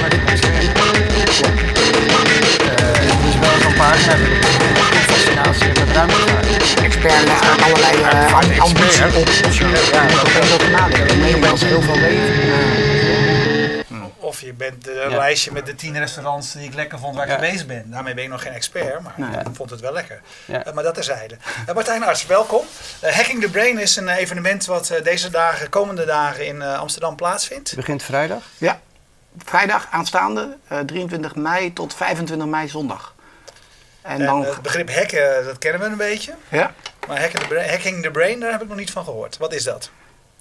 Maar dit expert. Uh, dus wel zo'n pagina ik fascinatie met ruimtevaart. Expert met allerlei uh, ambitie op. Ja, dat is nadenken. Meen dat heel veel weten. Of je bent een lijstje met de tien restaurants die ik lekker vond waar ik geweest ben. Daarmee ben ik nog geen expert, maar ik vond het wel lekker. Uh, maar dat terzijde. Uh, Martijn Arts, welkom. Uh, Hacking the Brain is een evenement wat deze dagen, komende dagen in Amsterdam plaatsvindt. Het begint vrijdag? Ja, vrijdag aanstaande, 23 mei tot 25 mei zondag. En dan... het begrip hacken, dat kennen we een beetje. Ja. Maar hacking the, brain, hacking the Brain, daar heb ik nog niet van gehoord. Wat is dat?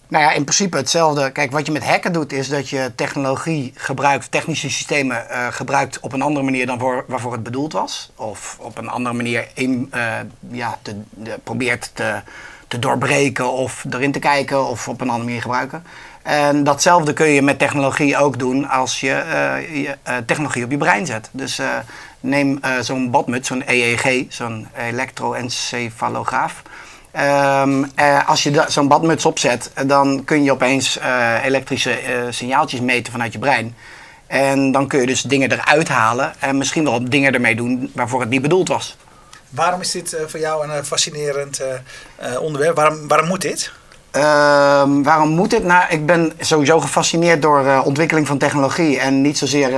Nou ja, in principe hetzelfde. Kijk, wat je met hacken doet, is dat je technologie gebruikt, technische systemen uh, gebruikt op een andere manier dan voor, waarvoor het bedoeld was. Of op een andere manier in, uh, ja, te, de, probeert te, te doorbreken of erin te kijken of op een andere manier gebruiken. En datzelfde kun je met technologie ook doen als je, uh, je technologie op je brein zet. Dus neem zo'n badmuts, zo'n EEG, zo'n elektroencefalograaf. Um, als je zo'n badmuts opzet, dan kun je opeens elektrische signaaltjes meten vanuit je brein. En dan kun je dus dingen eruit halen en misschien wel dingen ermee doen waarvoor het niet bedoeld was. Waarom is dit voor jou een fascinerend onderwerp? Waarom, waarom moet dit? Ehm, waarom moet dit? Nou, ik ben sowieso gefascineerd door ontwikkeling van technologie en niet zozeer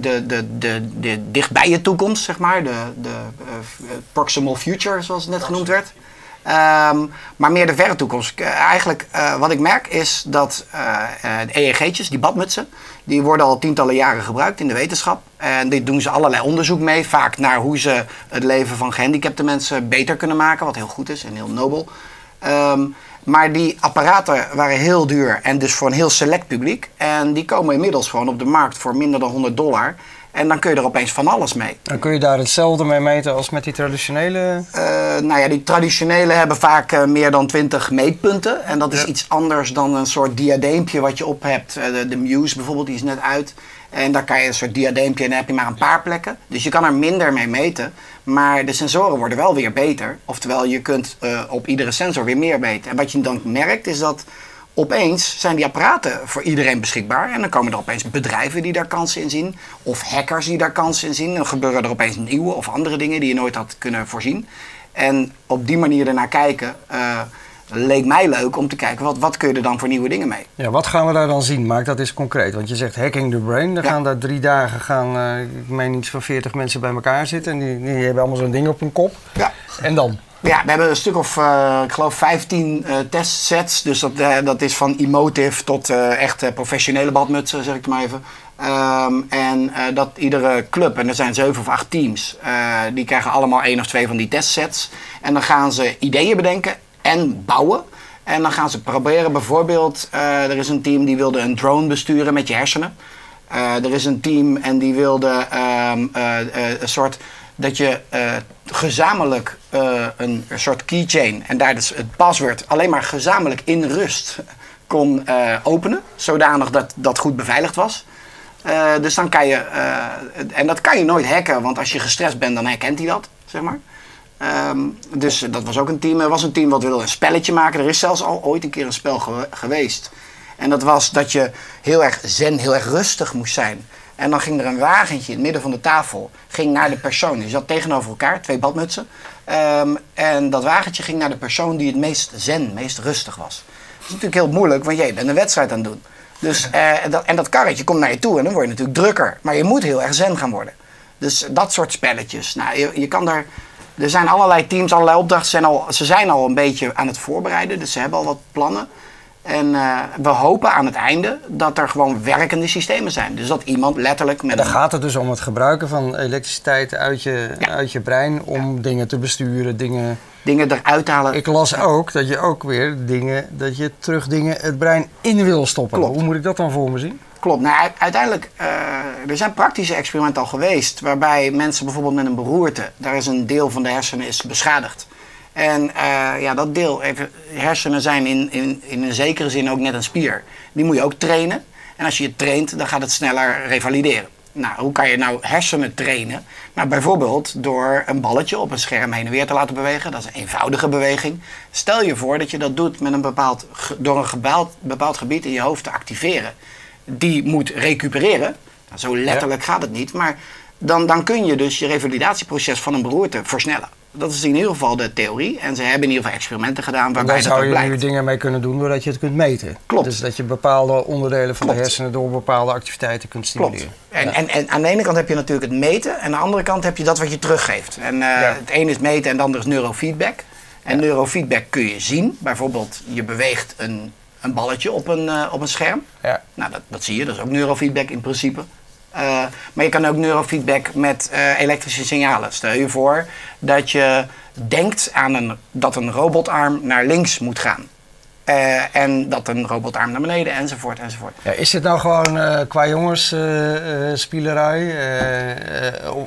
de, de, de, de dichtbij je toekomst, zeg maar, de, de proximal future, zoals het net genoemd werd. Um, maar meer de verre toekomst. eigenlijk uh, wat ik merk is dat uh, de EEG'tjes, die badmutsen, die worden al tientallen jaren gebruikt in de wetenschap. En dit doen ze allerlei onderzoek mee, vaak naar hoe ze het leven van gehandicapte mensen beter kunnen maken, wat heel goed is en heel nobel. Um, maar die apparaten waren heel duur en dus voor een heel select publiek. En die komen inmiddels gewoon op de markt voor minder dan 100 dollar. En dan kun je er opeens van alles mee. En kun je daar hetzelfde mee meten als met die traditionele? Uh, nou ja, die traditionele hebben vaak uh, meer dan 20 meetpunten. En dat is iets anders dan een soort diadeempje wat je op hebt. Uh, de, de, Muse bijvoorbeeld, die is net uit. En daar kan je een soort diadeempje en dan heb je maar een paar plekken. Dus je kan er minder mee meten. Maar de sensoren worden wel weer beter. Oftewel, je kunt op iedere sensor weer meer meten. En wat je dan merkt is dat opeens zijn die apparaten voor iedereen beschikbaar. En dan komen er opeens bedrijven die daar kansen in zien. Of hackers die daar kansen in zien. En dan gebeuren er opeens nieuwe of andere dingen die je nooit had kunnen voorzien. En op die manier ernaar kijken. Uh, leek mij leuk om te kijken, wat, wat kun je er dan voor nieuwe dingen mee? Ja, wat gaan we daar dan zien? Maak dat eens concreet. Want je zegt hacking the brain. Dan gaan daar drie dagen, gaan, uh, ik meen iets van 40 mensen bij elkaar zitten. En die, die hebben allemaal zo'n ding op hun kop. Ja. En dan? Ja, we hebben een stuk of, uh, ik geloof, 15 uh, testsets. Dus dat, dat is van emotive tot echt professionele badmutsen, zeg ik maar even. Um, en dat iedere club, en er zijn zeven of acht teams, die krijgen allemaal één of twee van die testsets. En dan gaan ze ideeën bedenken en bouwen. En dan gaan ze proberen, bijvoorbeeld, er is een team die wilde een drone besturen met je hersenen. er is een team en die wilde um, een soort dat je gezamenlijk een, soort keychain en daar dus het paswoord alleen maar gezamenlijk in rust kon openen, zodanig dat dat goed beveiligd was. dus dan kan je, en dat kan je nooit hacken, want als je gestrest bent, dan herkent hij dat, zeg maar. Um, dus dat was ook een team. Er was een team wat wilde een spelletje maken. Er is zelfs al ooit een keer een spel ge geweest. En dat was dat je heel erg zen, heel erg rustig moest zijn. En dan ging er een wagentje in het midden van de tafel, ging naar de persoon. Die zat tegenover elkaar, twee badmutsen. Um, en dat wagentje ging naar de persoon die het meest zen, meest rustig was. Dat is natuurlijk heel moeilijk, want jij bent een wedstrijd aan het doen. Dus, uh, en, dat, en dat karretje komt naar je toe en dan word je natuurlijk drukker. Maar je moet heel erg zen gaan worden. Dus dat soort spelletjes. Nou, je, je kan daar... Er zijn allerlei teams, allerlei opdrachten. Zijn al, ze zijn al een beetje aan het voorbereiden, dus ze hebben al wat plannen. En uh, we hopen aan het einde dat er gewoon werkende systemen zijn. Dus dat iemand letterlijk met. En dan gaat het dus om het gebruiken van elektriciteit uit je, ja. uit je brein om ja. dingen te besturen, dingen. Dingen eruit te halen. Ik las ook dat je ook weer dingen, dat je terug dingen het brein in wil stoppen. Klopt. Hoe moet ik dat dan voor me zien? Klopt. Nou, uiteindelijk, uh, er zijn praktische experimenten al geweest. waarbij mensen bijvoorbeeld met een beroerte. daar is een deel van de hersenen is beschadigd. En uh, ja, dat deel, even, hersenen zijn in, in, in een zekere zin ook net een spier. Die moet je ook trainen. En als je je traint, dan gaat het sneller revalideren. Nou, hoe kan je nou hersenen trainen? Nou, bijvoorbeeld door een balletje op een scherm heen en weer te laten bewegen. Dat is een eenvoudige beweging. Stel je voor dat je dat doet met een bepaald, door een bepaald, bepaald gebied in je hoofd te activeren. Die moet recupereren. Nou, zo letterlijk gaat het niet, maar dan, dan kun je dus je revalidatieproces van een beroerte versnellen. Dat is in ieder geval de theorie. En ze hebben in ieder geval experimenten gedaan waarbij dat dat ook zou je blijkt. nu dingen mee kunnen doen doordat je het kunt meten. Klopt. Dus dat je bepaalde onderdelen van Klopt. de hersenen door bepaalde activiteiten kunt Klopt. stimuleren. En, en, en aan de ene kant heb je natuurlijk het meten. En aan de andere kant heb je dat wat je teruggeeft. En eh, Ja. het ene is meten en het andere is neurofeedback. En neurofeedback kun je zien. Bijvoorbeeld, je beweegt een, een balletje op een, eh, op een scherm. Ja. Nou, dat, dat zie je. Dat is ook neurofeedback in principe. Eh, maar je kan ook neurofeedback met eh, elektrische signalen. Stel je voor dat je denkt aan een, dat een robotarm naar links moet gaan. Eh, en dat een robotarm naar beneden, enzovoort, enzovoort. Ja, is dit nou gewoon eh, qua jongens eh, spielerij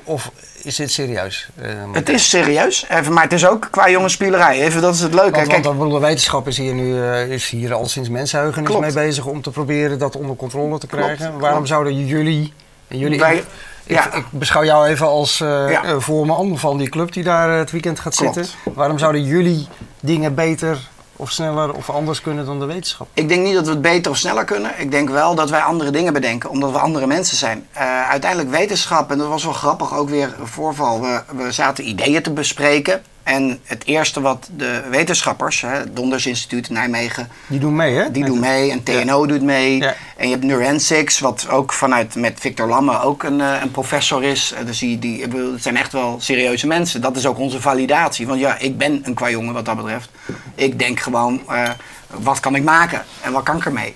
of- is dit serieus? Het is serieus, even, maar het is ook qua jongenspielerij. Even, dat is het leuke. Want, Kijk, want bedoel, de wetenschap is hier nu is hier al sinds mensenheugenis mee bezig om te proberen dat onder controle te krijgen. klopt. Waarom zouden jullie, en jullie Wij- ik, ja. ik beschouw jou even als eh, Ja. voorman van die club die daar het weekend gaat Klopt. zitten. Waarom zouden jullie dingen beter of sneller of anders kunnen dan de wetenschap? Ik denk niet dat we het beter of sneller kunnen. Ik denk wel dat wij andere dingen bedenken, omdat we andere mensen zijn. Eh, uiteindelijk wetenschap, en dat was wel grappig, ook weer een voorval. We, we zaten ideeën te bespreken. En het eerste wat de wetenschappers, hè, het Donders Instituut in Nijmegen, Die doen mee, hè? die doen mee. En TNO doet mee. Ja. En je hebt Neurensics, wat ook vanuit met Victor Lamme ook een, eh, een professor is. Eh, Dus die, die, het zijn echt wel serieuze mensen. Dat is ook onze validatie. Want ja, ik ben een kwajongen wat dat betreft. Ik denk gewoon, eh, wat kan ik maken? En wat kan ik ermee?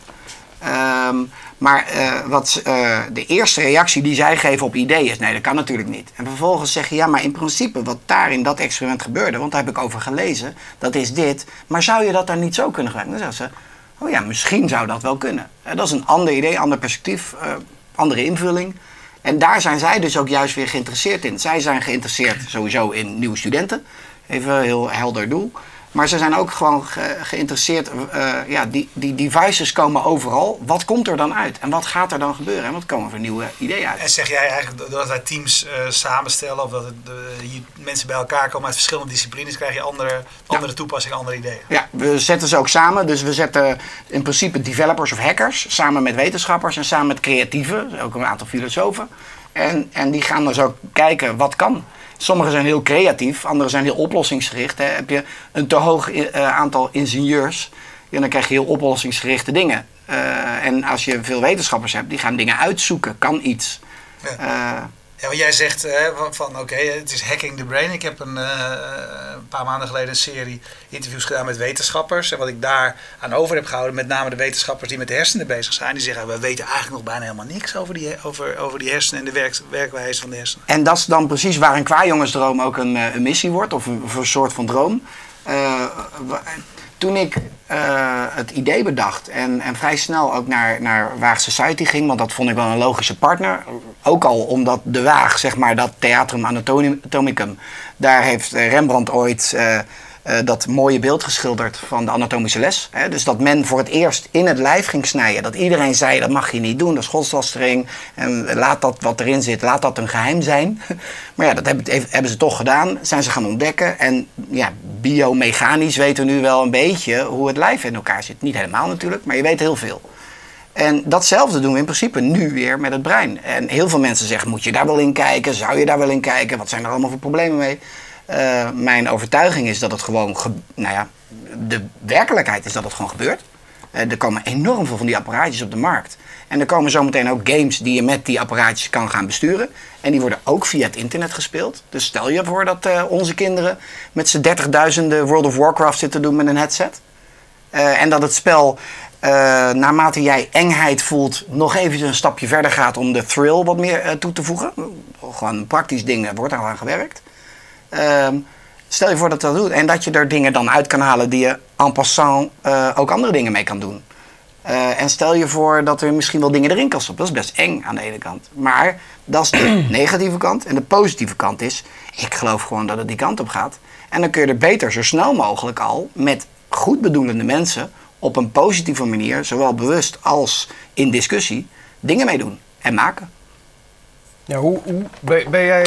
Ehm, maar eh, wat, eh, de eerste reactie die zij geven op ideeën is: nee, dat kan natuurlijk niet. En vervolgens zeg je: ja, maar in principe wat daar in dat experiment gebeurde, want daar heb ik over gelezen, dat is dit. Maar zou je dat dan niet zo kunnen gebruiken? Dan zeggen ze: oh ja, misschien zou dat wel kunnen. Eh, dat is een ander idee, ander perspectief, andere invulling. En daar zijn zij dus ook juist weer geïnteresseerd in. Zij zijn geïnteresseerd sowieso in nieuwe studenten. Even heel helder doel. Maar ze zijn ook gewoon ge- geïnteresseerd. eh, ja, die, die devices komen overal. Wat komt er dan uit? En wat gaat er dan gebeuren? En wat komen er voor nieuwe ideeën uit? En zeg jij eigenlijk dat wij teams eh, samenstellen of dat het, eh, hier mensen bij elkaar komen uit verschillende disciplines, krijg je andere, andere toepassingen, andere ideeën. Ja, we zetten ze ook samen. Dus we zetten in principe developers of hackers samen met wetenschappers en samen met creatieven, ook een aantal filosofen. En, en die gaan dus ook kijken wat kan. Sommigen zijn heel creatief, anderen zijn heel oplossingsgericht. Hè. Heb je een te hoog eh, aantal ingenieurs, dan krijg je heel oplossingsgerichte dingen. Eh, en als je veel wetenschappers hebt, die gaan dingen uitzoeken, kan iets. Ja. Eh, Ja, jij zegt eh, van- oké, het is hacking the brain. Ik heb een, eh, een paar maanden geleden een serie interviews gedaan met wetenschappers. En wat ik daar aan over heb gehouden, met name de wetenschappers die met de hersenen bezig zijn, die zeggen we weten eigenlijk nog bijna helemaal niks over die, over, over die hersenen en de werk, werkwijze van de hersenen. En dat is dan precies waar een kwajongensdroom ook een, eh, een missie wordt, of een, soort van droom. Eh, wa- toen ik eh, het idee bedacht en, en vrij snel ook naar, naar Waag Society ging, want dat vond ik wel een logische partner. Ook al omdat de Waag, zeg maar, dat Theatrum Anatomicum, daar heeft eh, Rembrandt ooit eh, eh, dat mooie beeld geschilderd van de anatomische les. Hè? Dus dat men voor het eerst in het lijf ging snijden. Dat iedereen zei, dat mag je niet doen, dat is godslastering. En laat dat wat erin zit, laat dat een geheim zijn. Maar ja, dat hebben, hebben ze toch gedaan. Zijn ze gaan ontdekken. En ja, biomechanisch weten we nu wel een beetje hoe het lijf in elkaar zit. Niet helemaal natuurlijk, maar je weet heel veel. En datzelfde doen we in principe nu weer met het brein. En heel veel mensen zeggen, moet je daar wel in kijken? Zou je daar wel in kijken? Wat zijn er allemaal voor problemen mee? Uh, mijn overtuiging is dat het gewoon, nou ja, de werkelijkheid is dat het gewoon gebeurt. Uh, er komen enorm veel van die apparaatjes op de markt. En er komen zometeen ook games die je met die apparaatjes kan gaan besturen. En die worden ook via het internet gespeeld. Dus stel je voor dat uh, onze kinderen met z'n dertigduizenden World of Warcraft zitten doen met een headset. En dat het spel, naarmate jij engheid voelt, nog even een stapje verder gaat om de thrill wat meer toe te voegen. Gewoon een praktisch ding, wordt aan gewerkt. Ehm, stel je voor dat dat doet en dat je er dingen dan uit kan halen die je en passant ook andere dingen mee kan doen. Uh, en stel je voor dat er misschien wel dingen erin kan stoppen. Dat is best eng aan de ene kant. Maar dat is de negatieve kant. En de positieve kant is, ik geloof gewoon dat het die kant op gaat. En dan kun je er beter zo snel mogelijk al met goed bedoelende mensen op een positieve manier, zowel bewust als in discussie, dingen mee doen en maken. Ja, hoe, hoe ben, ben jij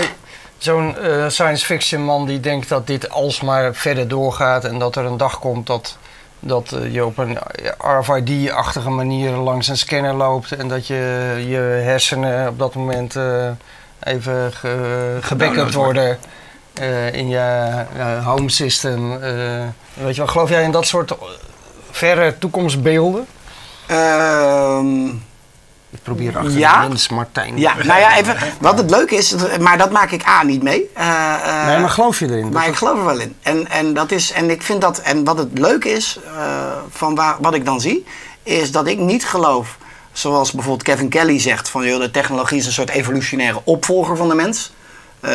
zo'n uh, science fiction man die denkt dat dit alsmaar verder doorgaat en dat er een dag komt dat dat je op een RFID-achtige manier langs een scanner loopt en dat je je hersenen op dat moment even ge, worden in je home system. weet je wel, geloof jij in dat soort verre toekomstbeelden? Ehm ik probeer achter ja? de mens, Martijn. Ja, nou ja, even. Wat het leuke is, maar dat maak ik A niet mee. Uh, nee, maar geloof je erin? Maar ik geloof er wel in. En, en, dat is, en ik vind dat, en wat het leuke is, uh, van waar, wat ik dan zie, is dat ik niet geloof, zoals bijvoorbeeld Kevin Kelly zegt, van joh, de technologie is een soort evolutionaire opvolger van de mens.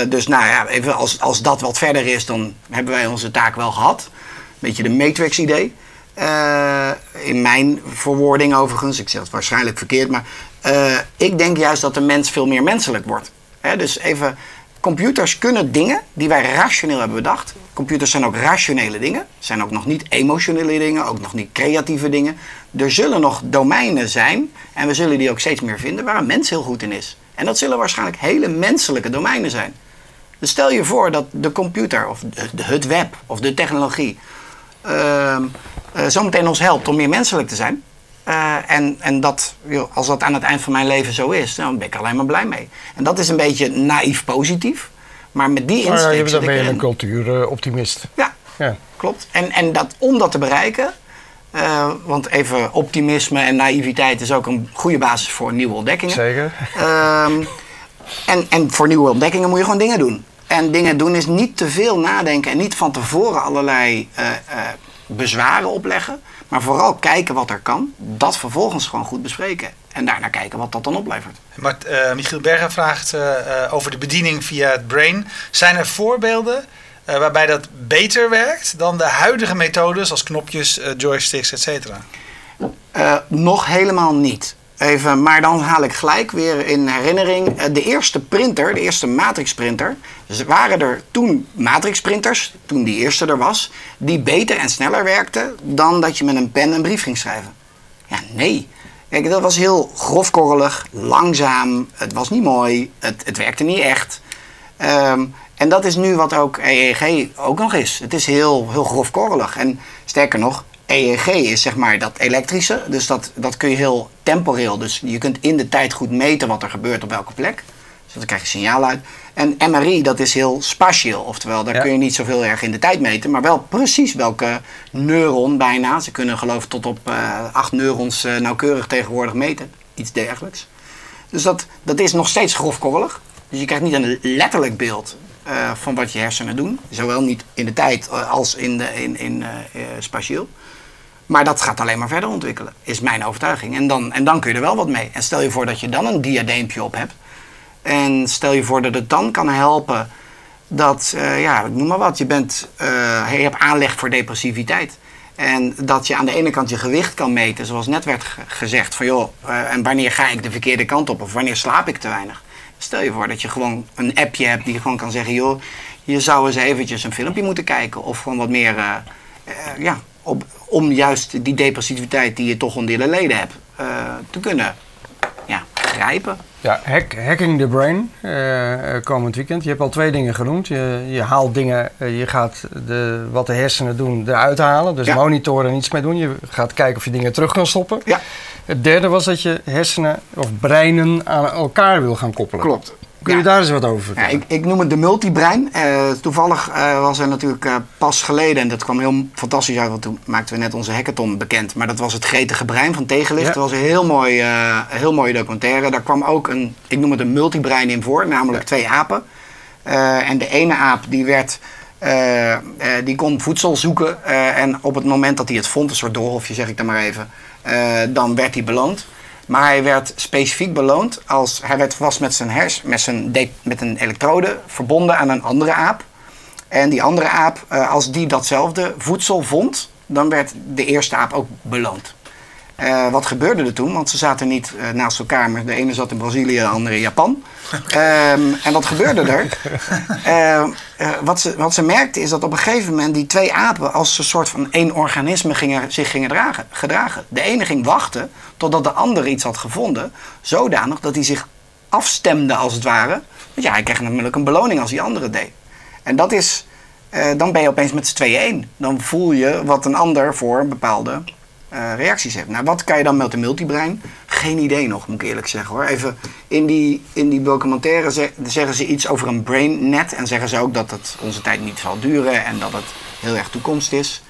Dus nou ja, even als, als dat wat verder is, dan hebben wij onze taak wel gehad. Beetje de Matrix-idee. Uh, in mijn verwoording overigens, ik zeg het waarschijnlijk verkeerd, maar uh, ik denk juist dat de mens veel meer menselijk wordt. dus even, computers kunnen dingen die wij rationeel hebben bedacht. Computers zijn ook rationele dingen, zijn ook nog niet emotionele dingen, ook nog niet creatieve dingen. Er zullen nog domeinen zijn, en we zullen die ook steeds meer vinden, waar een mens heel goed in is. En dat zullen waarschijnlijk hele menselijke domeinen zijn. Dus stel je voor dat de computer, of het web, of de technologie, uh, uh, zometeen ons helpt om meer menselijk te zijn. Uh, en en dat, als dat aan het eind van mijn leven zo is, dan ben ik alleen maar blij mee. En dat is een beetje naïef positief. Maar met die insteek. Nou ja, dan ben je een cultuuroptimist. Ja, ja, klopt. En, en dat, om dat te bereiken, uh, want even optimisme en naïviteit is ook een goede basis voor nieuwe ontdekkingen. Zeker. Um, en, en voor nieuwe ontdekkingen moet je gewoon dingen doen. En dingen doen is niet te veel nadenken en niet van tevoren allerlei uh, bezwaren opleggen. Maar vooral kijken wat er kan. Dat vervolgens gewoon goed bespreken. En daarna kijken wat dat dan oplevert. Maar, uh, Michiel Berger vraagt uh, over de bediening via het brain. Zijn er voorbeelden uh, waarbij dat beter werkt dan de huidige methodes als knopjes, joysticks, etc.? nog helemaal niet. Even, maar dan haal ik gelijk weer in herinnering. Eh, de eerste printer, de eerste matrix printer. Dus waren er toen matrix printers, toen die eerste er was, die beter en sneller werkten dan dat je met een pen een brief ging schrijven? Ja, nee. Kijk, dat was heel grofkorrelig, langzaam, het was niet mooi, het, het werkte niet echt. Ehm, en dat is nu wat ook EEG ook nog is. Het is heel, heel grofkorrelig. En sterker nog, EEG is zeg maar dat elektrische. Dus dat, dat kun je heel temporeel. Dus je kunt in de tijd goed meten wat er gebeurt op welke plek. Dus dan krijg je signaal uit. En MRI, dat is heel spatieel. Oftewel, daar kun je niet zoveel erg in de tijd meten. Maar wel precies welke neuron bijna. Ze kunnen geloof ik tot op uh, acht neurons uh, nauwkeurig tegenwoordig meten. Iets dergelijks. Dus dat, dat is nog steeds grofkorrelig. Dus je krijgt niet een letterlijk beeld uh, van wat je hersenen doen. Zowel niet in de tijd als in, de, in, in spatieel. Maar dat gaat alleen maar verder ontwikkelen, is mijn overtuiging. En dan, en dan kun je er wel wat mee. En stel je voor dat je dan een diadeempje op hebt. En stel je voor dat het dan kan helpen dat, uh, ja, noem maar wat, je, bent, uh, je hebt aanleg voor depressiviteit. En dat je aan de ene kant je gewicht kan meten, zoals net werd gezegd. Van joh, uh, en wanneer ga ik de verkeerde kant op? Of wanneer slaap ik te weinig? Stel je voor dat je gewoon een appje hebt die gewoon kan zeggen... joh, je zou eens eventjes een filmpje moeten kijken. Of gewoon wat meer, ja, op, om juist die depressiviteit die je toch onder de leden hebt, uh, te kunnen ja, grijpen. Ja, hack, hacking the brain uh, komend weekend. Je hebt al twee dingen genoemd. Je, je haalt dingen, je gaat de, wat de hersenen doen eruit halen. Dus monitoren en iets mee doen. Je gaat kijken of je dingen terug kan stoppen. Ja. Het derde was dat je hersenen of breinen aan elkaar wil gaan koppelen. Klopt. Kun je daar eens wat over vertellen? Ja, ik, ik, noem het de multibrein. Uh, toevallig uh, was er natuurlijk uh, pas geleden, en dat kwam heel fantastisch uit, want toen maakten we net onze hackathon bekend. Maar dat was het gretige brein van Tegenlicht. Ja. Dat was een heel mooi, heel mooie documentaire. Daar kwam ook een, ik noem het een multibrein in voor, namelijk twee apen. en de ene aap die werd... die kon voedsel zoeken en op het moment dat hij het vond, een soort doolhofje zeg ik dan maar even, dan werd hij beloond. Maar hij werd specifiek beloond als hij werd, was met zijn hers, met, zijn met een elektrode verbonden aan een andere aap. En die andere aap, eh, als die datzelfde voedsel vond, dan werd de eerste aap ook beloond. Uh, wat gebeurde er toen? Want ze zaten niet uh, naast elkaar, maar de ene zat in Brazilië, de andere in Japan. Um, en wat gebeurde er? Uh, wat, ze, wat ze merkte is dat op een gegeven moment die twee apen als een soort van één organisme gingen, zich gingen dragen, gedragen. De ene ging wachten totdat de andere iets had gevonden, zodanig dat hij zich afstemde als het ware. Want ja, hij kreeg namelijk een beloning als die andere deed. En dat is dan ben je opeens met z'n tweeën één. Dan voel je wat een ander voor bepaalde uh, reacties heeft. Nou, wat kan je dan met een multibrein? Geen idee nog, moet ik eerlijk zeggen hoor. Even in die, in die documentaire zeggen ze iets over een brainnet. En zeggen ze ook dat het onze tijd niet zal duren en dat het heel erg toekomst is.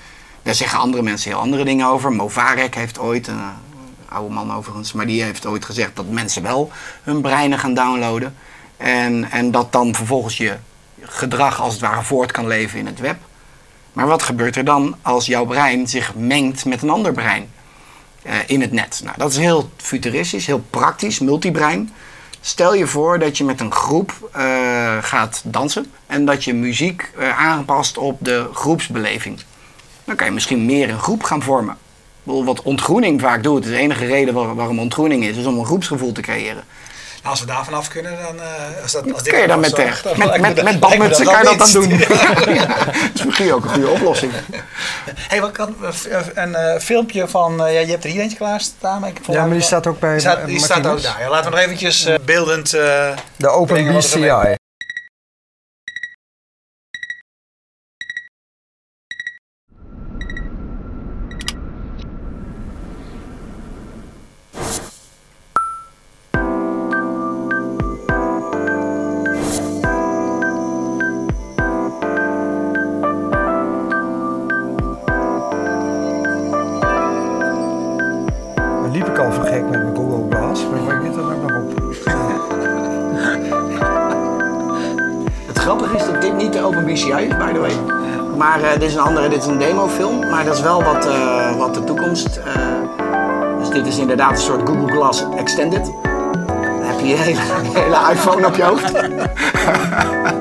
Daar zeggen andere mensen heel andere dingen over. Movarek heeft ooit, een uh, oude man overigens, maar die heeft ooit gezegd dat mensen wel hun breinen gaan downloaden. En, en dat dan vervolgens je gedrag als het ware voort kan leven in het web. Maar wat gebeurt er dan als jouw brein zich mengt met een ander brein uh, in het net? Nou, dat is heel futuristisch, heel praktisch, multibrein. Stel je voor dat je met een groep uh, gaat dansen en dat je muziek uh, aanpast op de groepsbeleving. Dan kan je misschien meer een groep gaan vormen. Wat ontgroening vaak doet, de enige reden waarom ontgroening is, is om een groepsgevoel te creëren als we daar vanaf kunnen, dan... Uh, als dat, als dit kun je dan met, zorgt, dan met, met, met badmutsen kan je dat dan doen. dat is misschien ook een goede oplossing. hey, wat kan, eh, een uh, filmpje van... Uh, ja, je hebt er hier eentje klaarstaan. Ik ja, maar die staat ook bij Die staat, die staat ook daar. Ja, laten we nog eventjes beeldend... de Open BCI. Maar uh, dit is een andere, dit is een demofilm. Maar dat is wel wat, uh, wat de toekomst. Uh, dus dit is inderdaad een soort Google Glass Extended. Dan heb je je hele, hele iPhone op je hoofd.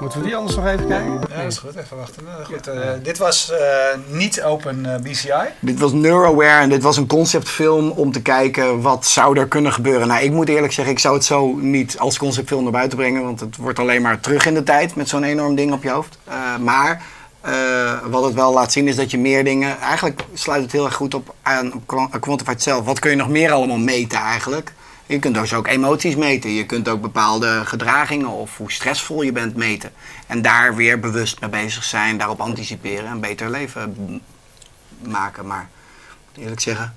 Moeten we die anders nog even kijken? Ja, dat is goed. Even wachten. Nou, goed, uh, dit was uh, niet Open uh, BCI. Dit was Neuroware en dit was een conceptfilm om te kijken wat zou er kunnen gebeuren. Nou, ik moet eerlijk zeggen, ik zou het zo niet als conceptfilm naar buiten brengen, want het wordt alleen maar terug in de tijd met zo'n enorm ding op je hoofd. maar uh, wat het wel laat zien is dat je meer dingen. Eigenlijk sluit het heel erg goed op aan Quantified zelf. Wat kun je nog meer allemaal meten eigenlijk? Je kunt dus ook emoties meten. Je kunt ook bepaalde gedragingen of hoe stressvol je bent meten. En daar weer bewust mee bezig zijn, daarop anticiperen en een beter leven maken. Maar eerlijk zeggen,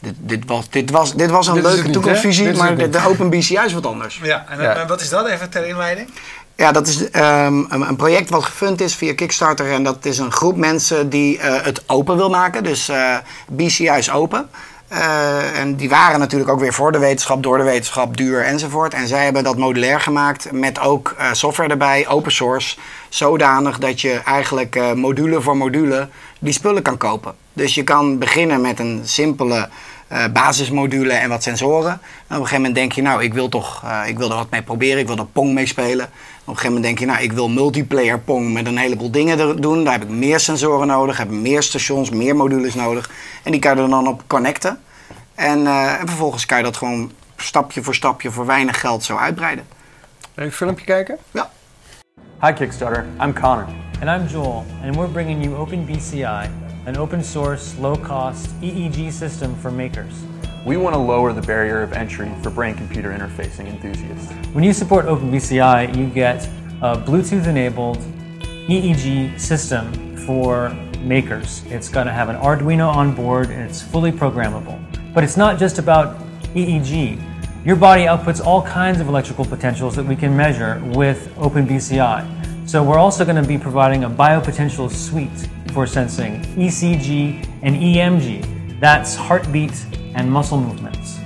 dit, dit, was, dit, was, dit was een leuke toekomstvisie, maar de, de Open BCI is wat anders. Ja, en ja. wat is dat even ter inleiding? Ja, dat is um, een, project wat gefund is via Kickstarter. En dat is een groep mensen die uh, het open wil maken. Dus uh, BCI is open. Uh, en die waren natuurlijk ook weer voor de wetenschap, door de wetenschap, duur enzovoort. En zij hebben dat modulair gemaakt met ook software erbij, open source. Zodanig dat je eigenlijk module voor module die spullen kan kopen. Dus je kan beginnen met een simpele basismodule en wat sensoren. En op een gegeven moment denk je, nou, ik wil toch, ik wil er wat mee proberen, ik wil er Pong mee spelen. Op een gegeven moment denk je, nou, ik wil multiplayer Pong met een heleboel dingen doen. Daar heb ik meer sensoren nodig, heb meer stations, meer modules nodig. En die kan je er dan op connecten. En, uh, en vervolgens kan je dat gewoon stapje voor stapje voor weinig geld zo uitbreiden. Even een filmpje kijken? Ja. Hi Kickstarter, I'm Connor. And I'm Joel, and we're bringing you OpenBCI, an open source, low cost EEG system for makers. We want to lower the barrier of entry for brain computer interfacing enthusiasts. When you support OpenBCI, you get a Bluetooth enabled EEG system for makers. It's going to have an Arduino on board and it's fully programmable. But it's not just about EEG. Your body outputs all kinds of electrical potentials that we can measure with OpenBCI. So we're also going to be providing a biopotential suite for sensing ECG and EMG. That's heartbeat and muscle movements.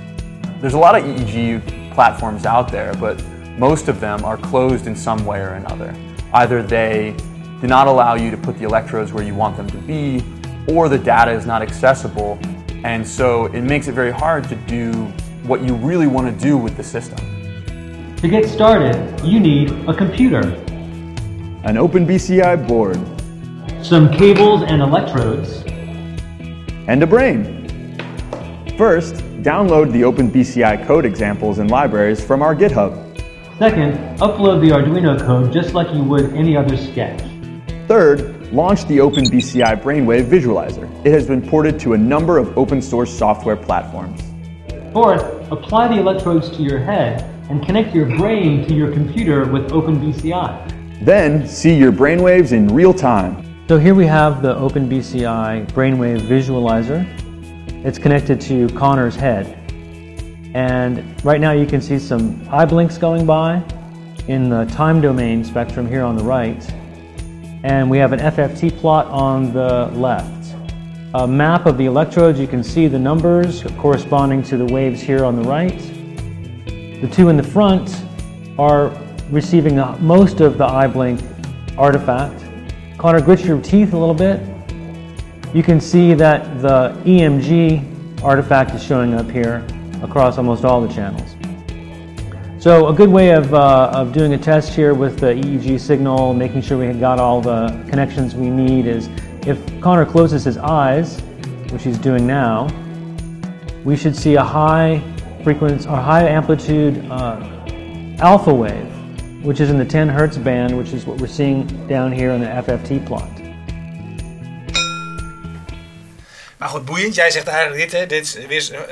There's a lot of EEG platforms out there, but most of them are closed in some way or another. Either they do not allow you to put the electrodes where you want them to be, or the data is not accessible, and so it makes it very hard to do what you really want to do with the system. To get started, you need a computer, an OpenBCI board, some cables and electrodes, and a brain. First, download the OpenBCI code examples and libraries from our GitHub. Second, upload the Arduino code just like you would any other sketch. Third, launch the OpenBCI Brainwave Visualizer. It has been ported to a number of open source software platforms. Fourth, apply the electrodes to your head and connect your brain to your computer with OpenBCI. Then, see your brainwaves in real time. So here we have the OpenBCI Brainwave Visualizer. It's connected to Connor's head. And right now you can see some eye blinks going by in the time domain spectrum here on the right. And we have an FFT plot on the left a map of the electrodes. You can see the numbers corresponding to the waves here on the right. The two in the front are receiving most of the eye blink artifact. Connor, grit your teeth a little bit. You can see that the EMG artifact is showing up here across almost all the channels. So a good way of, uh, of doing a test here with the EEG signal, making sure we had got all the connections we need is if Connor closes his eyes, which he's doing now, we should see a high frequency or high amplitude uh, alpha wave, which is in the 10 hertz band, which is what we're seeing down here in the FFT plot. Maar goed, boeiend. Jij zegt eigenlijk dit, hè, dit is, weer,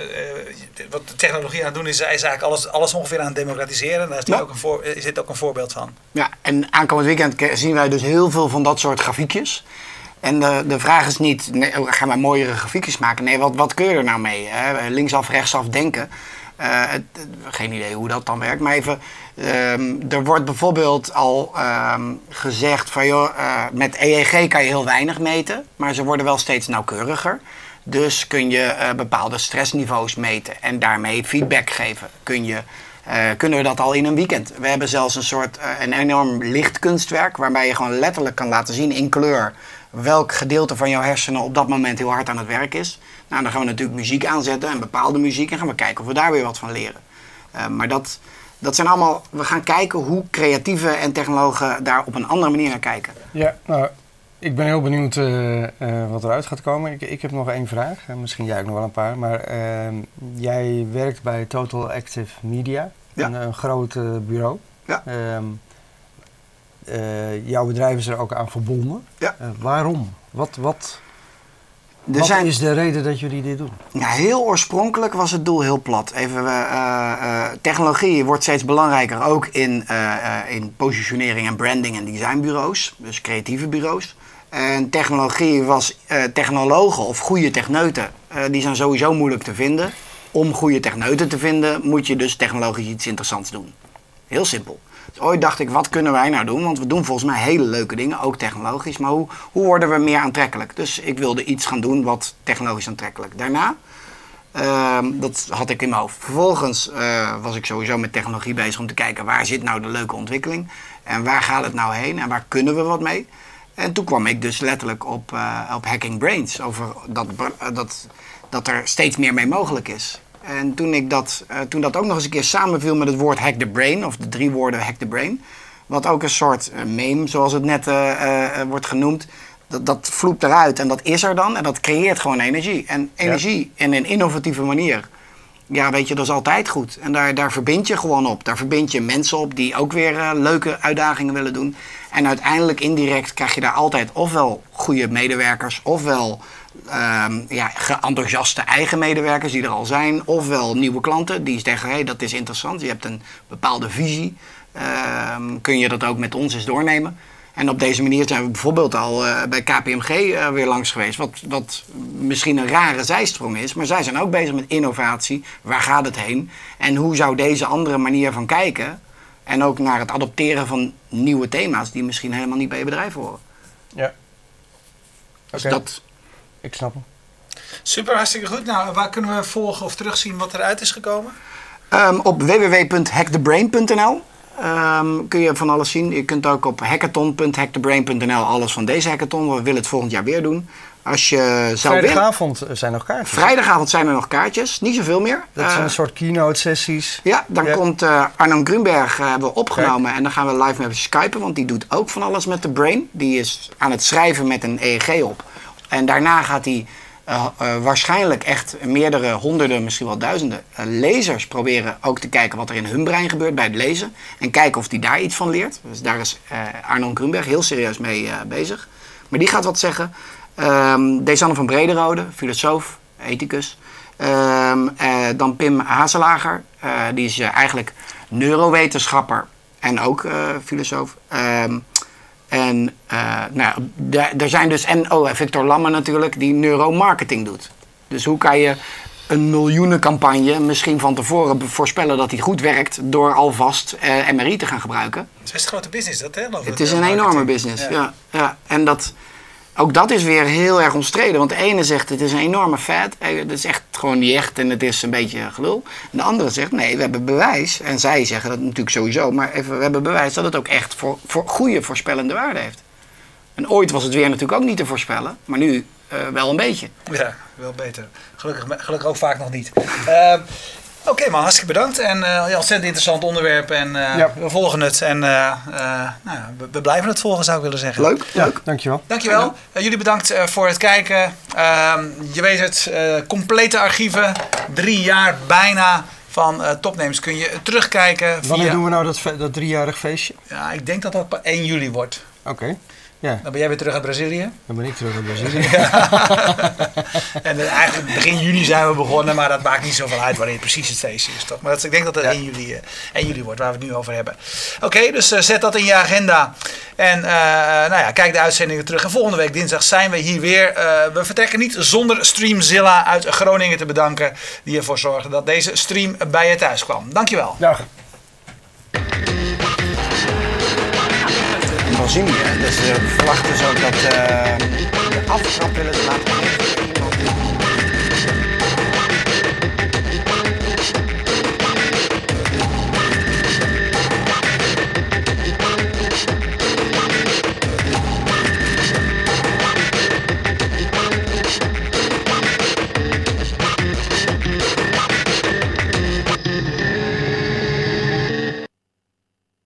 uh, wat de technologie aan het doen is, is eigenlijk alles, alles ongeveer aan het democratiseren. Daar is, ja. ook een voor, is dit ook een voorbeeld van. Ja, en aankomend weekend zien wij dus heel veel van dat soort grafiekjes. En de, de vraag is niet, nee, oh, gaan wij mooiere grafiekjes maken? Nee, wat, wat kun je er nou mee? Hè? Linksaf, rechtsaf denken. Uh, geen idee hoe dat dan werkt. Maar even, um, er wordt bijvoorbeeld al um, gezegd van joh, uh, met EEG kan je heel weinig meten, maar ze worden wel steeds nauwkeuriger. Dus kun je uh, bepaalde stressniveaus meten en daarmee feedback geven. Kun je, kunnen we dat al in een weekend? We hebben zelfs een soort een enorm lichtkunstwerk waarbij je gewoon letterlijk kan laten zien in kleur welk gedeelte van jouw hersenen op dat moment heel hard aan het werk is. Nou, dan gaan we natuurlijk muziek aanzetten en bepaalde muziek en gaan we kijken of we daar weer wat van leren. Uh, maar dat, dat zijn allemaal, we gaan kijken hoe creatieven en technologen daar op een andere manier naar kijken. Ja, nou, ik ben heel benieuwd uh, uh, wat eruit gaat komen. Ik, ik heb nog één vraag, misschien jij ook nog wel een paar. Maar ehm, jij werkt bij Total Active Media, ja. een, een groot bureau. Ja. Ehm, uh, jouw bedrijf is er ook aan verbonden. Ja. Uh, waarom? Wat, wat, er wat zijn... is de reden dat jullie dit doen? Ja, heel oorspronkelijk was het doel heel plat. Even, uh, technologie wordt steeds belangrijker, ook in, in positionering en branding en designbureaus, dus creatieve bureaus. En technologie was technologen of goede techneuten, die zijn sowieso moeilijk te vinden. Om goede techneuten te vinden, moet je dus technologisch iets interessants doen. Heel simpel. Dus ooit dacht ik, wat kunnen wij nou doen? Want we doen volgens mij hele leuke dingen, ook technologisch. Maar hoe, hoe worden we meer aantrekkelijk? Dus ik wilde iets gaan doen wat technologisch aantrekkelijk. Daarna, uh, dat had ik in mijn hoofd. Vervolgens uh, was ik sowieso met technologie bezig om te kijken waar zit nou de leuke ontwikkeling? En waar gaat het nou heen? En waar kunnen we wat mee? En toen kwam ik dus letterlijk op, uh, op Hacking Brains. Over dat, dat, dat er steeds meer mee mogelijk is. En toen, ik dat, uh, toen dat ook nog eens een keer samenviel met het woord hack the brain, of de drie woorden hack the brain, wat ook een soort uh, meme, zoals het net uh, wordt genoemd, dat, dat vloept eruit en dat is er dan en dat creëert gewoon energie. En energie ja. in een innovatieve manier, ja weet je, dat is altijd goed. En daar, daar verbind je gewoon op. Daar verbind je mensen op die ook weer leuke uitdagingen willen doen. En uiteindelijk indirect krijg je daar altijd ofwel goede medewerkers, ofwel um, ja, eigen medewerkers die er al zijn, ofwel nieuwe klanten die zeggen: hé, hey, dat is interessant, je hebt een bepaalde visie, um, kun je dat ook met ons eens doornemen. En op deze manier zijn we bijvoorbeeld al uh, bij KPMG uh, weer langs geweest. Wat, wat misschien een rare zijsprong is. Maar zij zijn ook bezig met innovatie. Waar gaat het heen? En hoe zou deze andere manier van kijken. En ook naar het adopteren van nieuwe thema's. die misschien helemaal niet bij je bedrijf horen. Ja. Dus dat, ik snap hem. Super, hartstikke goed. Nou, waar kunnen we volgen of terugzien wat eruit is gekomen? Um, op www.hackthebrain.nl um, ehm, kun je van alles zien. Je kunt ook op hackathon.hackthebrain.nl alles van deze hackathon. We willen het volgend jaar weer doen. Als je zou Vrijdagavond willen, zijn nog kaartjes. Vrijdagavond zijn er nog kaartjes, niet zoveel meer. Dat zijn een soort keynote sessies. Ja, dan komt uh, Arno Grunberg uh, hebben we opgenomen en dan gaan we live met skypen, want die doet ook van alles met de brain. Die is aan het schrijven met een EEG op. En daarna gaat hij uh, uh, waarschijnlijk echt meerdere honderden, misschien wel duizenden uh, lezers proberen ook te kijken wat er in hun brein gebeurt bij het lezen. En kijken of die daar iets van leert. Dus daar is Arnon Grunberg heel serieus mee bezig. Maar die gaat wat zeggen. Um, Desanne van Brederode, filosoof, ethicus. Um, dan Pim Hazelager, die is eigenlijk neurowetenschapper en ook filosoof. Um, en uh, nou, er zijn dus, en oh, Victor Lamme natuurlijk, die neuromarketing doet. Dus hoe kan je een miljoenencampagne misschien van tevoren voorspellen dat die goed werkt door alvast uh, MRI te gaan gebruiken? Het is best een grote business, dat hè? Het is een enorme business, ja. ja. ja. En dat, ook dat is weer heel erg omstreden. Want de ene zegt het is een enorme feit. Het is echt gewoon niet echt en het is een beetje gelul. En de andere zegt nee, we hebben bewijs. En zij zeggen dat natuurlijk sowieso. Maar even, we hebben bewijs dat het ook echt voor, voor goede voorspellende waarde heeft. En ooit was het weer natuurlijk ook niet te voorspellen. Maar nu uh, wel een beetje. Ja, wel beter. Gelukkig, gelukkig ook vaak nog niet. Uh, Oké okay, man, hartstikke bedankt. En uh, ontzettend interessant onderwerp. En uh, ja. we volgen het. En uh, nou, we, we, blijven het volgen, zou ik willen zeggen. Leuk, ja, leuk. Dankjewel. Dankjewel. jullie bedankt voor het kijken. Ehm, je weet het, complete archieven. Drie jaar bijna van topnames kun je terugkijken. Wanneer via... doen we nou dat, dat driejarig feestje? Ja, ik denk dat dat 1 juli wordt. Oké. Ja. Dan ben jij weer terug uit Brazilië. Dan ben ik terug uit Brazilië. en eigenlijk begin juni zijn we begonnen, maar dat maakt niet zoveel uit wanneer precies het feestje is, toch? Maar dat, ik denk dat het ja. 1, juli, uh, 1 juli wordt, waar we het nu over hebben. Oké, okay, dus uh, zet dat in je agenda. En nou ja, kijk de uitzendingen terug. En volgende week dinsdag zijn we hier weer. we vertrekken niet zonder Streamzilla uit Groningen te bedanken, die ervoor zorgde dat deze stream bij je thuis kwam. Dankjewel. Dag. Brazilië. Dus we verwachten ook dat uh, de aftrap willen laten